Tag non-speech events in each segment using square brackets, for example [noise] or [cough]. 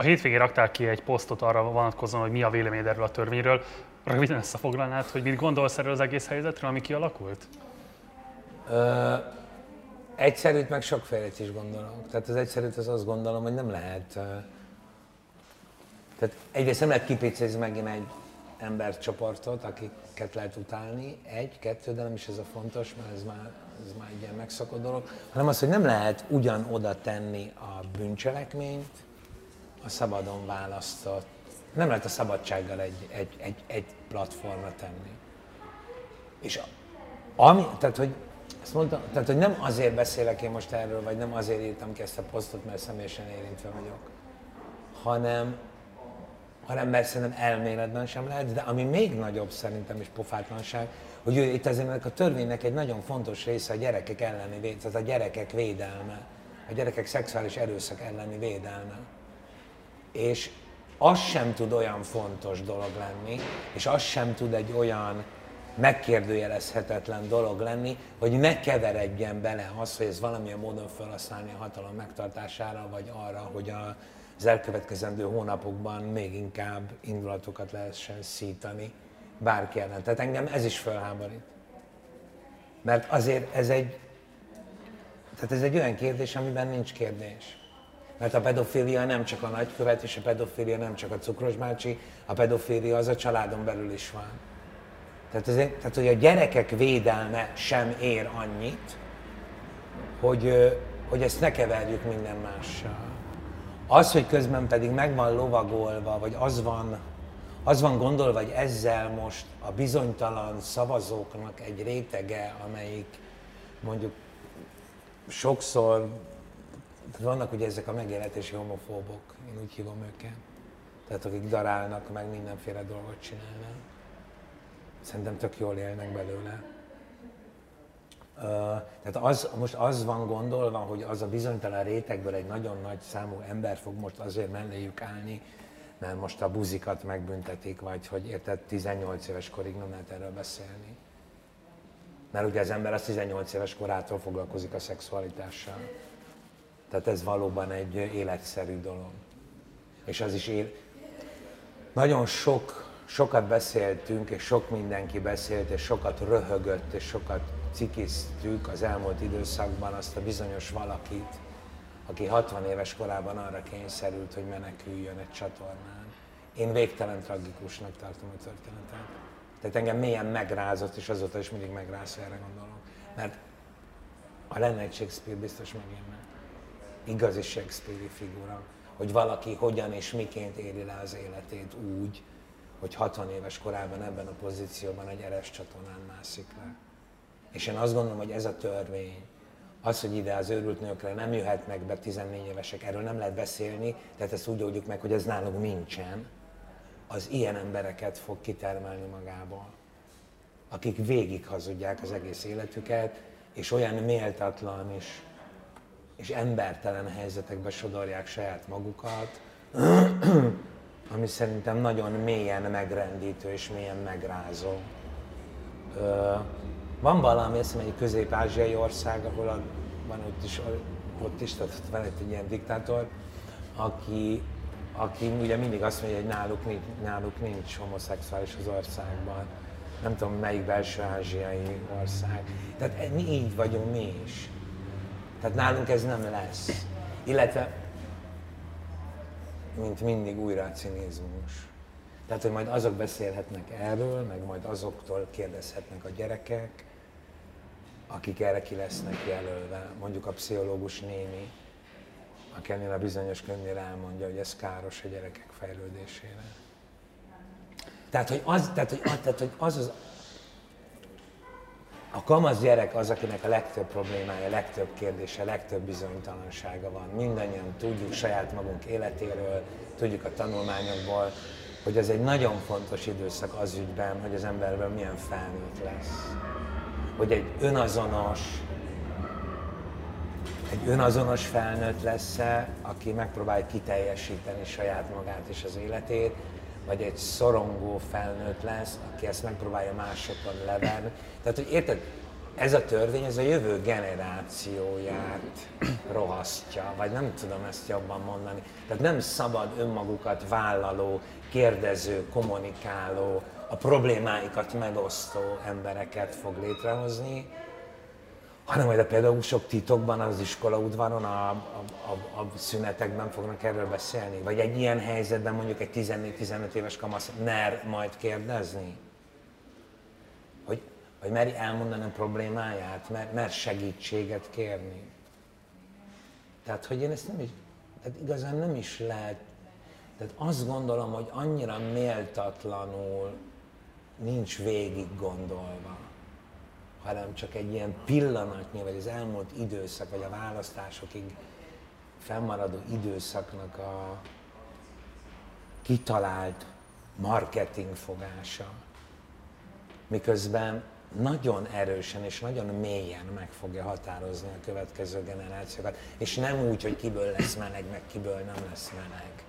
A hétvégén raktál ki egy posztot arra vonatkozóan, hogy mi a véleményed erről a törvényről. Röviden összefoglalnád, hogy mit gondolsz erről az egész helyzetről, ami kialakult? Ö, egyszerűt meg sokfélét is gondolok. Tehát az egyszerűt az azt gondolom, hogy nem lehet... Tehát egyrészt nem lehet kipicézni megint egy embercsoportot, akiket lehet utálni, egy, kettő, de nem is ez a fontos, mert ez már, ez már egy ilyen megszokott dolog, hanem az, hogy nem lehet ugyan oda tenni a bűncselekményt, a szabadon választott, nem lehet a szabadsággal egy, egy, egy, egy platformra tenni. És ami, tehát, hogy ezt mondtam, tehát, hogy nem azért beszélek én most erről, vagy nem azért írtam ki ezt a posztot, mert személyesen érintve vagyok, hanem, hanem mert szerintem elméletben sem lehet, de ami még nagyobb szerintem is pofátlanság, hogy itt azért ennek a törvénynek egy nagyon fontos része a gyerekek elleni védelme, tehát a gyerekek védelme, a gyerekek szexuális erőszak elleni védelme. És az sem tud olyan fontos dolog lenni, és az sem tud egy olyan megkérdőjelezhetetlen dolog lenni, hogy ne keveredjen bele az, hogy ez valamilyen módon felhasználni a hatalom megtartására, vagy arra, hogy a, az elkövetkezendő hónapokban még inkább indulatokat lehessen szítani bárki ellen. Tehát engem ez is felháborít. Mert azért ez egy, tehát ez egy olyan kérdés, amiben nincs kérdés. Mert a pedofília nem csak a nagykövet, és a pedofília nem csak a cukros bácsi, a pedofília az a családon belül is van. Tehát, ezért, tehát hogy a gyerekek védelme sem ér annyit, hogy, hogy ezt ne keverjük minden mással. Az, hogy közben pedig meg van lovagolva, vagy az van, az van gondolva, hogy ezzel most a bizonytalan szavazóknak egy rétege, amelyik mondjuk sokszor, tehát vannak ugye ezek a megélhetési homofóbok, én úgy hívom őket, tehát akik darálnak, meg mindenféle dolgot csinálnak. Szerintem tök jól élnek belőle. Ö, tehát az, most az van gondolva, hogy az a bizonytalan rétegből egy nagyon nagy számú ember fog most azért melléjük állni, mert most a buzikat megbüntetik, vagy hogy érted, 18 éves korig nem lehet erről beszélni. Mert ugye az ember az 18 éves korától foglalkozik a szexualitással. Tehát ez valóban egy életszerű dolog. És az is él... Nagyon sok, sokat beszéltünk, és sok mindenki beszélt, és sokat röhögött, és sokat cikiztük az elmúlt időszakban azt a bizonyos valakit, aki 60 éves korában arra kényszerült, hogy meneküljön egy csatornán. Én végtelen tragikusnak tartom a történetet. Tehát engem mélyen megrázott, és azóta is mindig megráz, erre gondolok. Mert ha lenne egy Shakespeare, biztos megírná. Igazi Shakespeare-i figura, hogy valaki hogyan és miként éli le az életét úgy, hogy 60 éves korában ebben a pozícióban egy eres csatornán mászik le. És én azt gondolom, hogy ez a törvény, az, hogy ide az őrült nőkre nem jöhetnek be 14 évesek, erről nem lehet beszélni, tehát ezt úgy oldjuk meg, hogy ez nálunk nincsen, az ilyen embereket fog kitermelni magából, akik végig hazudják az egész életüket, és olyan méltatlan és, és embertelen helyzetekbe sodorják saját magukat, [clears throat] ami szerintem nagyon mélyen megrendítő és mélyen megrázó. Ö, van valami, azt egy közép-ázsiai ország, ahol a, van ott is, ott is, tehát van egy, ilyen diktátor, aki, aki ugye mindig azt mondja, hogy náluk, náluk nincs homoszexuális az országban. Nem tudom, melyik belső ázsiai ország. Tehát így vagyunk mi is. Tehát nálunk ez nem lesz. Illetve, mint mindig újra a cinizmus. Tehát, hogy majd azok beszélhetnek erről, meg majd azoktól kérdezhetnek a gyerekek, akik erre ki lesznek jelölve. Mondjuk a pszichológus néni, aki ennél a bizonyos könyvnél elmondja, hogy ez káros a gyerekek fejlődésére. Tehát, hogy az, tehát, hogy, tehát, hogy az, az a kamasz gyerek az, akinek a legtöbb problémája, a legtöbb kérdése, a legtöbb bizonytalansága van. Mindannyian tudjuk saját magunk életéről, tudjuk a tanulmányokból, hogy ez egy nagyon fontos időszak az ügyben, hogy az emberben milyen felnőtt lesz. Hogy egy önazonos, egy önazonos felnőtt lesz-e, aki megpróbál kiteljesíteni saját magát és az életét, vagy egy szorongó felnőtt lesz, aki ezt megpróbálja másokon leverni. Tehát, hogy érted, ez a törvény, ez a jövő generációját rohasztja, vagy nem tudom ezt jobban mondani. Tehát nem szabad önmagukat vállaló, kérdező, kommunikáló, a problémáikat megosztó embereket fog létrehozni, hanem majd a pedagógusok titokban az iskola udvaron a, a, a, a szünetekben fognak erről beszélni? Vagy egy ilyen helyzetben mondjuk egy 14-15 éves kamasz mer majd kérdezni? Hogy, hogy meri elmondani a problémáját, mer, mer segítséget kérni? Tehát, hogy én ezt nem is, tehát igazán nem is lehet, tehát azt gondolom, hogy annyira méltatlanul nincs végig gondolva hanem csak egy ilyen pillanatnyi, vagy az elmúlt időszak, vagy a választásokig fennmaradó időszaknak a kitalált marketing fogása. Miközben nagyon erősen és nagyon mélyen meg fogja határozni a következő generációkat, és nem úgy, hogy kiből lesz meleg, meg kiből nem lesz meleg.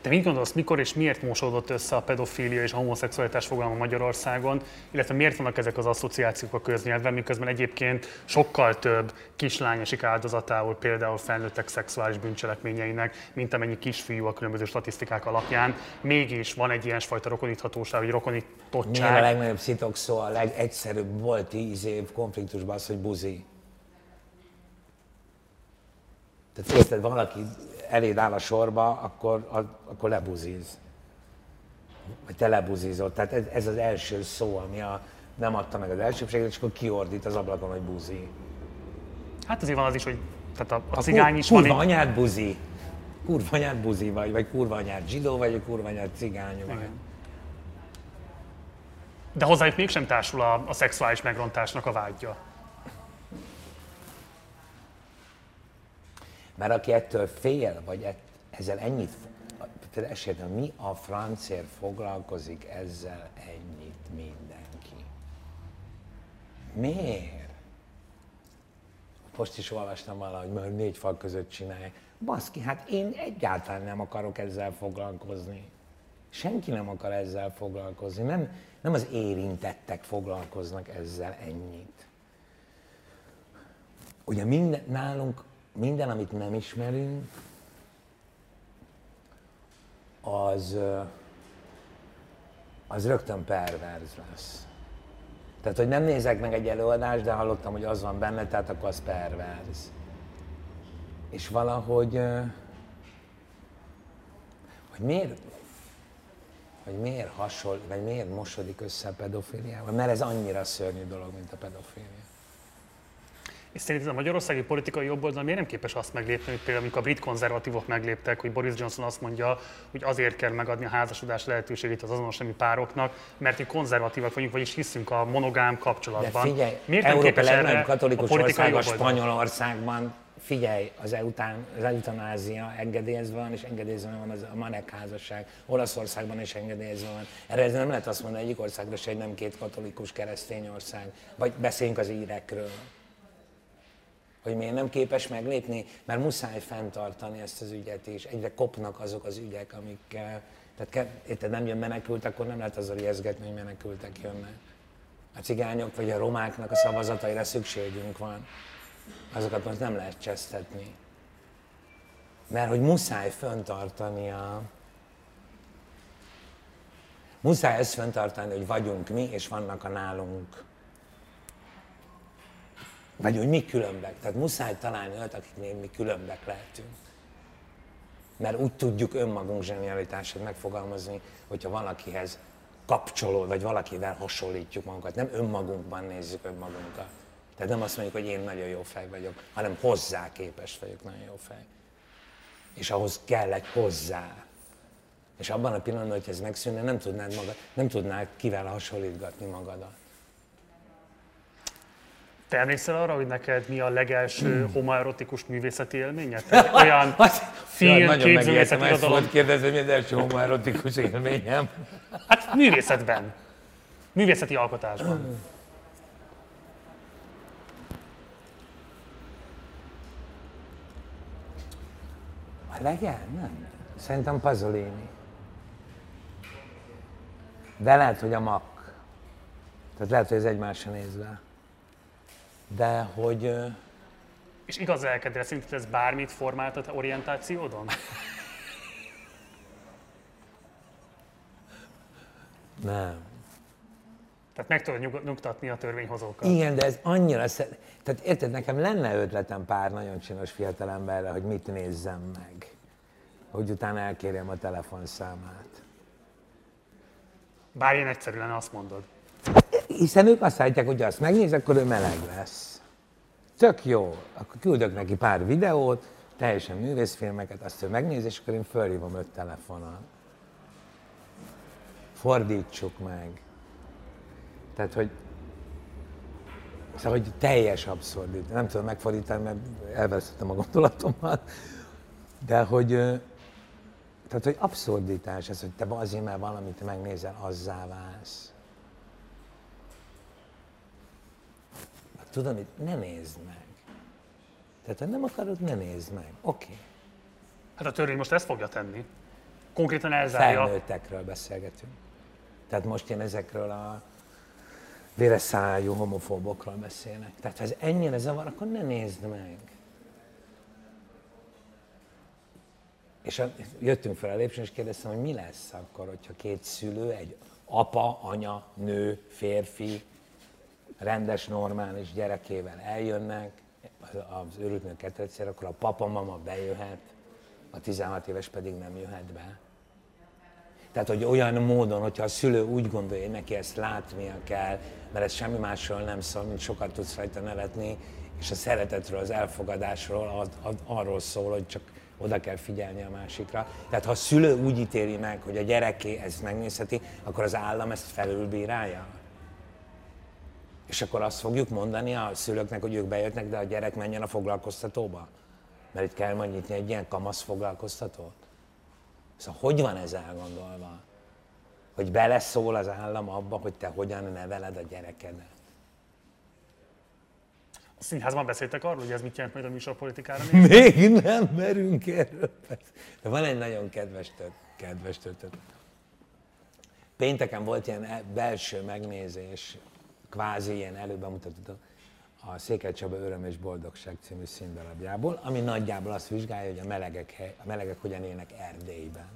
Te mit gondolsz, mikor és miért mosódott össze a pedofília és a homoszexualitás fogalma Magyarországon, illetve miért vannak ezek az asszociációk a köznyelvben, miközben egyébként sokkal több kislány esik áldozatául például felnőttek szexuális bűncselekményeinek, mint amennyi kisfiú a különböző statisztikák alapján. Mégis van egy ilyesfajta rokoníthatóság, vagy rokonítottság. Miért a legnagyobb szitok szó, a legegyszerűbb volt tíz év konfliktusban az, hogy buzi. Tehát érted, valaki eléd áll a sorba, akkor, akkor lebuzíz. Vagy te lebuzízol. Tehát ez, ez az első szó, ami a, nem adta meg az elsőbséget, és akkor kiordít az ablakon, hogy buzi. Hát azért van az is, hogy tehát a, a, a cigány is kurva van. anyád buzi. Kurva anyád buzi vagy, vagy kurva anyád zsidó vagy, vagy kurva anyád cigány vagy. Igen. De hozzájuk mégsem társul a, a szexuális megrontásnak a vágya. Mert aki ettől fél, vagy ett, ezzel ennyit, esetben mi a francér foglalkozik ezzel ennyit mindenki? Miért? Most is olvastam valahogy, mert négy fal között csinálják. Baszki, hát én egyáltalán nem akarok ezzel foglalkozni. Senki nem akar ezzel foglalkozni. Nem, nem az érintettek foglalkoznak ezzel ennyit. Ugye minden, nálunk minden, amit nem ismerünk, az, az rögtön perverz lesz. Tehát, hogy nem nézek meg egy előadást, de hallottam, hogy az van benne, tehát akkor az perverz. És valahogy, hogy miért, hogy miért hasonl, vagy miért mosodik össze a pedofiliával, mert ez annyira szörnyű dolog, mint a pedofilia. És szerinted a magyarországi politikai jobboldal miért nem képes azt meglépni, hogy például amikor a brit konzervatívok megléptek, hogy Boris Johnson azt mondja, hogy azért kell megadni a házasodás lehetőségét az azonos nemű pároknak, mert mi konzervatívak vagyunk, vagyis hiszünk a monogám kapcsolatban. De figyelj, miért nem Európa legnagyobb katolikus ország a Spanyolországban, figyelj, az, eután, az eutanázia engedélyezve van, és engedélyezve van az a manek házasság. Olaszországban is engedélyezve van. Erre ez nem lehet azt mondani egyik országra se, hogy nem két katolikus keresztény ország. Vagy beszéljünk az írekről hogy miért nem képes meglépni, mert muszáj fenntartani ezt az ügyet is. Egyre kopnak azok az ügyek, amik, tehát érted, nem jön menekült, akkor nem lehet azzal ijeszgetni, hogy menekültek jönnek. A cigányok vagy a romáknak a szavazataira szükségünk van. Azokat most nem lehet csesztetni. Mert hogy muszáj fenntartani a, Muszáj ezt fenntartani, hogy vagyunk mi, és vannak a nálunk vagy hogy mi különbek. Tehát muszáj találni olyat, akiknél mi különbek lehetünk. Mert úgy tudjuk önmagunk zsenialitását megfogalmazni, hogyha valakihez kapcsoló, vagy valakivel hasonlítjuk magunkat. Nem önmagunkban nézzük önmagunkat. Tehát nem azt mondjuk, hogy én nagyon jó fej vagyok, hanem hozzá képes vagyok nagyon jó fej. És ahhoz kell egy hozzá. És abban a pillanatban, hogy ez megszűnne, nem tudnád, magad, nem tudnád kivel hasonlítgatni magadat. Te emlékszel arra, hogy neked mi a legelső hmm. homoerotikus művészeti élményed? [laughs] Olyan film, képzőművészeti irodalom. Nagyon kérdezni, mi az első homoerotikus élményem. Hát művészetben. Művészeti alkotásban. A legel? Nem. Szerintem Pasolini. De lehet, hogy a mak. Tehát lehet, hogy ez egymásra nézve. De hogy És igaz elkedre, szerinted ez bármit formáltat orientációdon? nem. Tehát meg tudod nyug- nyugtatni a törvényhozókat. Igen, de ez annyira szer... Tehát érted, nekem lenne ötletem pár nagyon csinos fiatalemberre, hogy mit nézzem meg. Hogy utána elkérjem a telefonszámát. Bár ilyen egyszerű lenne, azt mondod. Hiszen ők azt állítják, hogy azt megnéz, akkor ő meleg lesz. Tök jó. Akkor küldök neki pár videót, teljesen művészfilmeket, azt ő megnéz, és akkor én fölhívom öt telefonon. Fordítsuk meg. Tehát, hogy Szóval, hogy teljes abszurdit. Nem tudom megfordítani, mert elvesztettem a gondolatomat. De hogy, tehát, hogy abszurditás ez, hogy te azért, mert valamit megnézel, azzá válsz. Tudod, mit? Ne nézd meg. Tehát, ha nem akarod, ne nézd meg. Oké. Okay. Hát a törvény most ezt fogja tenni. Konkrétan elzárja. Felnőttekről beszélgetünk. Tehát most én ezekről a véres szájú homofóbokról beszélek. Tehát ha ez ennyire zavar, akkor ne nézd meg. És a, jöttünk fel a lépcsőn, és kérdeztem, hogy mi lesz akkor, hogyha két szülő, egy apa, anya, nő, férfi, rendes, normális gyerekével eljönnek az, az őrült nő ketrecére, akkor a papa, mama bejöhet, a 16 éves pedig nem jöhet be. Tehát, hogy olyan módon, hogyha a szülő úgy gondolja, hogy neki ezt látnia kell, mert ez semmi másról nem szól, mint sokat tudsz rajta nevetni, és a szeretetről, az elfogadásról, az, az, arról szól, hogy csak oda kell figyelni a másikra. Tehát ha a szülő úgy ítéli meg, hogy a gyereké ezt megnézheti, akkor az állam ezt felülbírálja. És akkor azt fogjuk mondani a szülőknek, hogy ők bejöttnek, de a gyerek menjen a foglalkoztatóba. Mert itt kell majd nyitni egy ilyen kamasz foglalkoztatót. Szóval hogy van ez elgondolva? Hogy beleszól az állam abba, hogy te hogyan neveled a gyerekedet. A színházban beszéltek arról, hogy ez mit jelent majd a műsorpolitikára? [laughs] Még nem merünk erről. De van egy nagyon kedves, tört, kedves történet. Pénteken volt ilyen e- belső megnézés, kvázi ilyen előbemutató a Székely Csaba Öröm és Boldogság című színdarabjából, ami nagyjából azt vizsgálja, hogy a melegek, hely- a melegek hogyan élnek Erdélyben.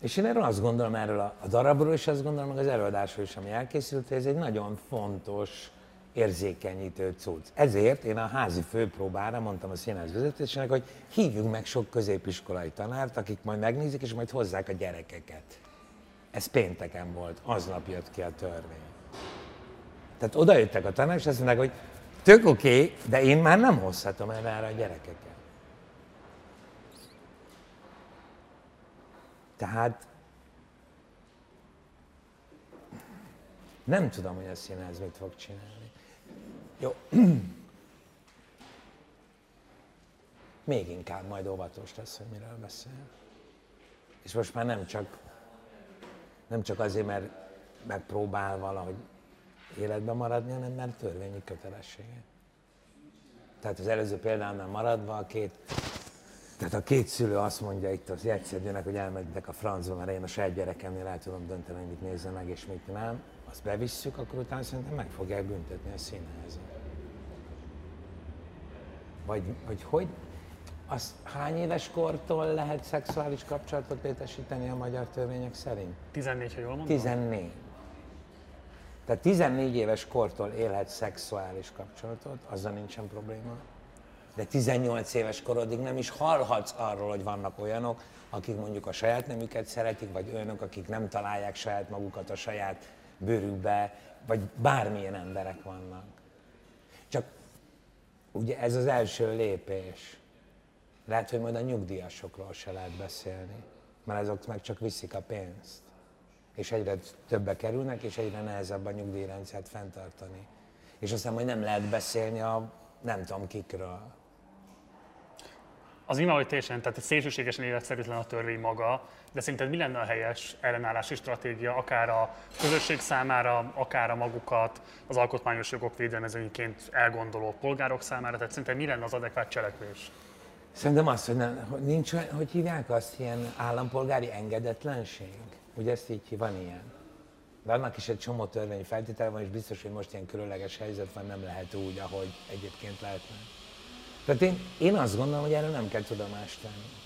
És én erről azt gondolom, erről a, darabról is azt gondolom, meg az előadásról is, ami elkészült, hogy ez egy nagyon fontos, érzékenyítő cucc. Ezért én a házi főpróbára mondtam a színház vezetésének, hogy hívjunk meg sok középiskolai tanárt, akik majd megnézik, és majd hozzák a gyerekeket. Ez pénteken volt, aznap jött ki a törvény. Tehát oda jöttek a tanárok, és azt mondták, hogy tök oké, okay, de én már nem hozhatom el erre a gyerekeket. Tehát nem tudom, hogy a színház mit fog csinálni. Jó. [clears throat] Még inkább majd óvatos lesz, hogy miről beszél. És most már nem csak, nem csak azért, mert megpróbál valahogy életben maradni, hanem mert törvényi kötelessége. Tehát az előző példánál maradva a két, tehát a két szülő azt mondja itt az jegyszedőnek, hogy elmegyek a francba, mert én a saját gyerekemnél el tudom dönteni, hogy mit nézze meg és mit nem, azt bevisszük, akkor utána szerintem meg fogják büntetni a színházat. Vagy, vagy hogy? Az hány éves kortól lehet szexuális kapcsolatot létesíteni a magyar törvények szerint? 14, ha jól mondom? 14. Tehát 14 éves kortól élhet szexuális kapcsolatot, azzal nincsen probléma. De 18 éves korodig nem is hallhatsz arról, hogy vannak olyanok, akik mondjuk a saját nemüket szeretik, vagy olyanok, akik nem találják saját magukat a saját bőrükbe, vagy bármilyen emberek vannak. Csak ugye ez az első lépés. Lehet, hogy majd a nyugdíjasokról se lehet beszélni, mert azok meg csak viszik a pénzt és egyre többe kerülnek, és egyre nehezebb a nyugdíjrendszert fenntartani. És aztán majd nem lehet beszélni a nem tudom kikről. Az nyilván, hogy teljesen, tehát szélsőségesen életszerűtlen a törvény maga, de szerinted mi lenne a helyes ellenállási stratégia, akár a közösség számára, akár a magukat, az alkotmányos jogok védelmezőiként elgondoló polgárok számára, tehát szerinted mi lenne az adekvát cselekvés? Szerintem az, hogy, nem, hogy nincs, hogy hívják azt, ilyen állampolgári engedetlenség. Ugye ezt így van ilyen. De annak is egy csomó törvény feltétele van, és biztos, hogy most ilyen különleges helyzet van, nem lehet úgy, ahogy egyébként lehetne. Tehát én, én azt gondolom, hogy erről nem kell tudomást tenni.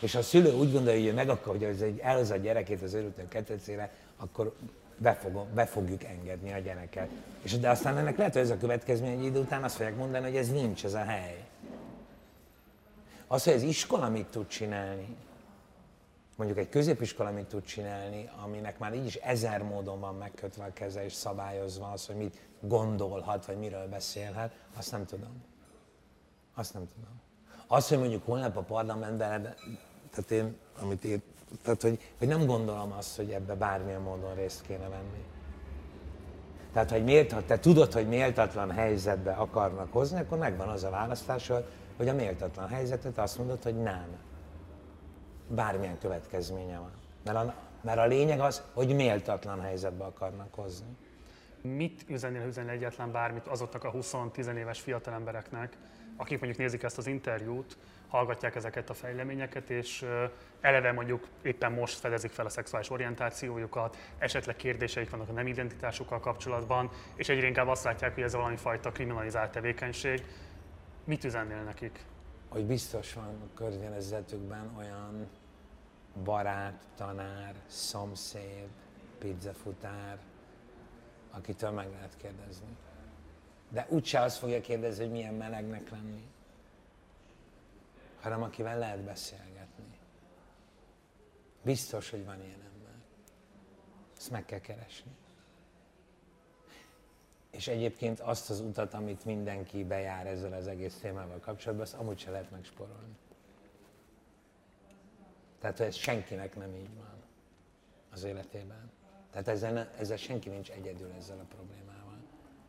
És ha a szülő úgy gondolja, hogy ő meg akarja, hogy elhoz a gyerekét az örültön ketrecére, akkor be, fogom, be fogjuk engedni a gyereket. És de aztán ennek lehet, hogy ez a következmény, egy idő után azt fogják mondani, hogy ez nincs, ez a hely. Az, hogy az iskola mit tud csinálni, mondjuk egy középiskola mit tud csinálni, aminek már így is ezer módon van megkötve a keze és szabályozva az, hogy mit gondolhat, vagy miről beszélhet, azt nem tudom. Azt nem tudom. Azt, hogy mondjuk holnap a parlamentben, tehát én, amit én, tehát hogy, hogy nem gondolom azt, hogy ebbe bármilyen módon részt kéne venni. Tehát, hogy ha te tudod, hogy méltatlan helyzetbe akarnak hozni, akkor megvan az a választásod, hogy a méltatlan helyzetet azt mondod, hogy nem. Bármilyen következménye van. Mert a, mert a lényeg az, hogy méltatlan helyzetbe akarnak hozni. Mit üzennél, üzenni egyetlen bármit azoknak a 20-10 éves fiatal embereknek, akik mondjuk nézik ezt az interjút, hallgatják ezeket a fejleményeket, és eleve mondjuk éppen most fedezik fel a szexuális orientációjukat, esetleg kérdéseik vannak a nem identitásukkal kapcsolatban, és egyre inkább azt látják, hogy ez valami fajta kriminalizált tevékenység. Mit üzennél nekik? Hogy biztos van a környezetükben olyan barát, tanár, szomszéd, pizzafutár, akitől meg lehet kérdezni. De úgyse azt fogja kérdezni, hogy milyen melegnek lenni, hanem akivel lehet beszélgetni. Biztos, hogy van ilyen ember. Ezt meg kell keresni. És egyébként azt az utat, amit mindenki bejár ezzel az egész témával kapcsolatban, azt amúgy se lehet megsporolni. Tehát ez senkinek nem így van az életében. Tehát ezzel, ezzel senki nincs egyedül ezzel a problémával.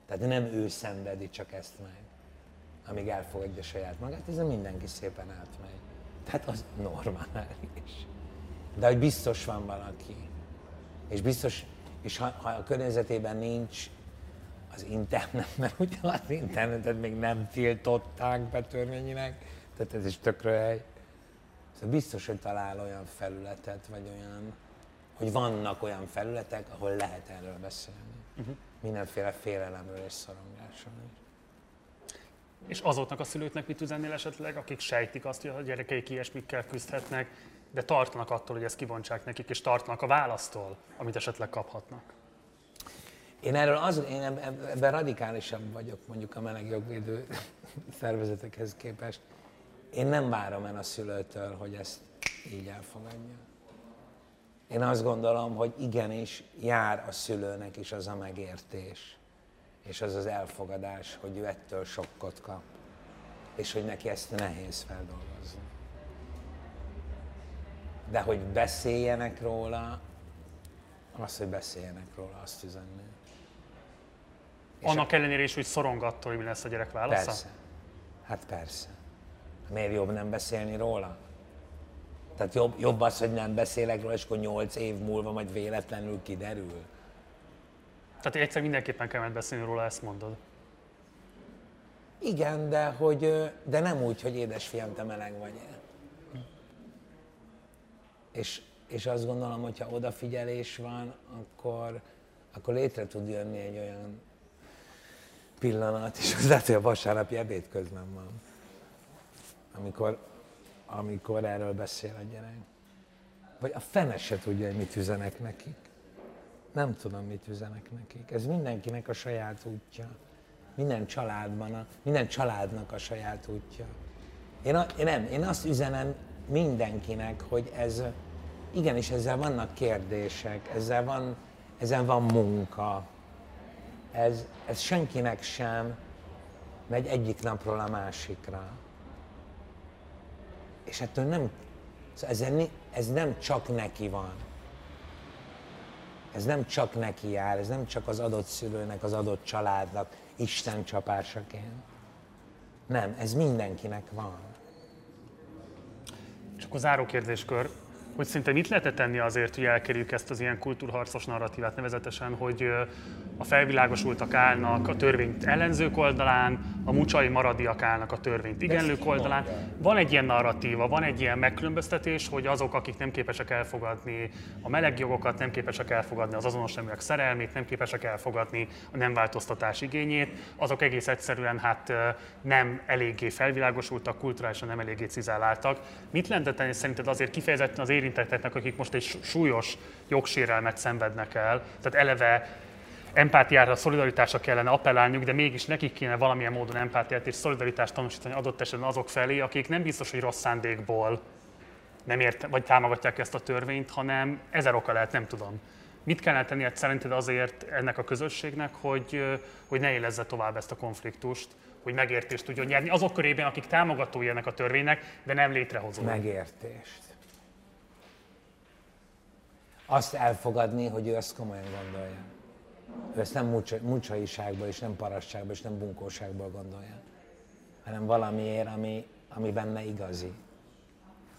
Tehát nem ő szenvedi csak ezt meg, amíg elfogadja saját magát, ezzel mindenki szépen átmegy. Tehát az normális. De hogy biztos van valaki, és biztos, és ha, ha a környezetében nincs az internet, mert ugye az internetet még nem tiltották be törvényileg, tehát ez is tökre hely. Szóval biztos, hogy talál olyan felületet, vagy olyan, hogy vannak olyan felületek, ahol lehet erről beszélni. Uh-huh. Mindenféle félelemről és szorongásról is. És azoknak a szülőknek mit üzennél esetleg, akik sejtik azt, hogy a gyerekeik ilyesmikkel küzdhetnek, de tartanak attól, hogy ezt kibontsák nekik, és tartanak a választól, amit esetleg kaphatnak? Én erről az, én ebben radikálisabb vagyok mondjuk a melegjogvédő [laughs] szervezetekhez képest. Én nem várom el a szülőtől, hogy ezt így elfogadja. Én azt gondolom, hogy igenis jár a szülőnek is az a megértés, és az az elfogadás, hogy ő ettől sokkot kap, és hogy neki ezt nehéz feldolgozni. De hogy beszéljenek róla, az, hogy beszéljenek róla, azt üzenném. Annak ellenére is, hogy szorong attól, hogy mi lesz a gyerek válasza? Persze. Hát persze. Miért jobb nem beszélni róla? Tehát jobb, jobb az, hogy nem beszélek róla, és akkor nyolc év múlva majd véletlenül kiderül. Tehát egyszer mindenképpen kell beszélni róla, ezt mondod. Igen, de, hogy, de nem úgy, hogy édesfiam, te meleg vagy. És, és azt gondolom, hogy ha odafigyelés van, akkor, akkor létre tud jönni egy olyan pillanat, és az lehet, hogy a vasárnapi ebéd közben van, amikor, amikor erről beszél a gyerek. Vagy a fene se tudja, hogy mit üzenek nekik. Nem tudom, mit üzenek nekik. Ez mindenkinek a saját útja. Minden családban, a, minden családnak a saját útja. Én, a, én nem, én azt üzenem mindenkinek, hogy ez, igenis ezzel vannak kérdések, ezzel van, ezzel van munka, ez, ez senkinek sem megy egyik napról a másikra. És ettől nem, szóval ez, ez nem csak neki van. Ez nem csak neki jár, ez nem csak az adott szülőnek, az adott családnak Isten csapásaként. Nem, ez mindenkinek van. És akkor záró kérdéskör, hogy szinte mit lehet tenni azért, hogy elkerüljük ezt az ilyen kultúrharcos narratívát, nevezetesen, hogy a felvilágosultak állnak a törvényt ellenzők oldalán, a mucsai maradiak állnak a törvényt igenlők oldalán. Van egy ilyen narratíva, van egy ilyen megkülönböztetés, hogy azok, akik nem képesek elfogadni a meleg jogokat, nem képesek elfogadni az azonos neműek szerelmét, nem képesek elfogadni a nem változtatás igényét, azok egész egyszerűen hát nem eléggé felvilágosultak, kulturálisan nem eléggé cizáláltak. Mit lenne tenni szerinted azért kifejezetten az érintetteknek, akik most egy súlyos jogsérelmet szenvednek el, tehát eleve empátiára, szolidaritásra kellene appellálniuk, de mégis nekik kéne valamilyen módon empátiát és szolidaritást tanúsítani adott esetben azok felé, akik nem biztos, hogy rossz szándékból nem ért, vagy támogatják ezt a törvényt, hanem ezer oka lehet, nem tudom. Mit kellene tenni szerinted azért ennek a közösségnek, hogy, hogy ne élezze tovább ezt a konfliktust, hogy megértést tudjon nyerni azok körében, akik támogatói ennek a törvénynek, de nem létrehozó. Megértést. Azt elfogadni, hogy ő ezt komolyan gondolja. Ő ezt nem mucsaiságból, és nem parasságból, és nem bunkóságból gondolja, hanem valamiért, ami, ami benne igazi.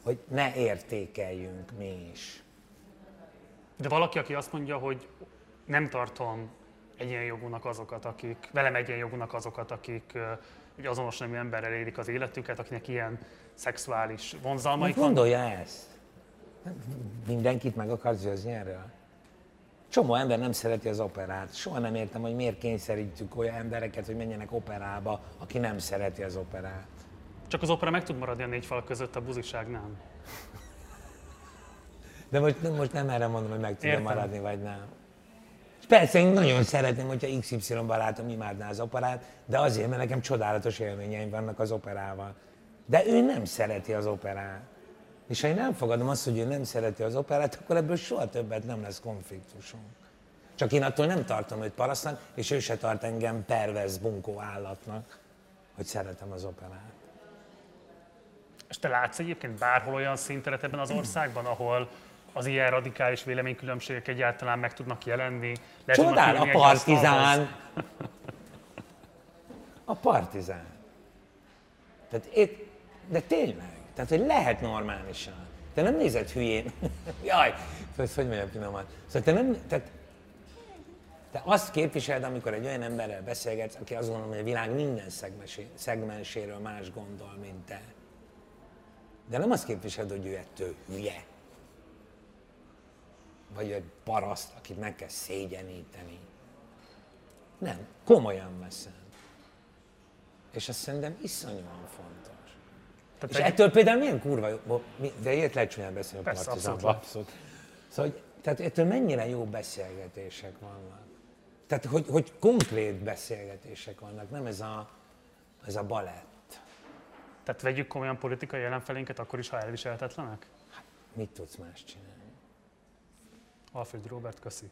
Hogy ne értékeljünk mi is. De valaki, aki azt mondja, hogy nem tartom egyenjogúnak azokat, akik, velem egyenjogúnak azokat, akik egy azonos nemű emberrel élik az életüket, akinek ilyen szexuális vonzalmaik van. Gondolja ezt. Mindenkit meg akarsz győzni erről? Csomó ember nem szereti az operát. Soha nem értem, hogy miért kényszerítjük olyan embereket, hogy menjenek operába, aki nem szereti az operát. Csak az opera meg tud maradni a négy fal között, a buziság nem. De most, most nem erre mondom, hogy meg tudja maradni, vagy nem. Persze én nagyon szeretném, hogyha XY barátom imádná az operát, de azért, mert nekem csodálatos élményeim vannak az operával. De ő nem szereti az operát. És ha én nem fogadom azt, hogy ő nem szereti az operát, akkor ebből soha többet nem lesz konfliktusunk. Csak én attól nem tartom őt parasztnak, és ő se tart engem pervez bunkó állatnak, hogy szeretem az operát. És te látsz egyébként bárhol olyan szinteret ebben az országban, ahol az ilyen radikális véleménykülönbségek egyáltalán meg tudnak jelenni? Csodál, a partizán! A partizán. Tehát itt, de tényleg, tehát, hogy lehet normálisan. Te nem nézed hülyén. [laughs] Jaj, hogy hogy mondjam finoman. Szóval te nem, tehát te azt képviseled, amikor egy olyan emberrel beszélgetsz, aki azt gondolom, hogy a világ minden szegmenséről más gondol, mint te. De nem azt képviseled, hogy ő ettől hülye. Vagy egy paraszt, akit meg kell szégyeníteni. Nem, komolyan veszem. És azt szerintem iszonyúan fontos. Tehát és egy... ettől például milyen kurva jó, de ilyet lehet csúnyán beszélni a partizánban. Abszolút. Szóval, hogy, tehát ettől mennyire jó beszélgetések vannak. Tehát, hogy, hogy konkrét beszélgetések vannak, nem ez a, ez a balett. Tehát vegyük komolyan politikai ellenfelénket akkor is, ha elviselhetetlenek? Hát, mit tudsz más csinálni? Alfred Robert, köszi.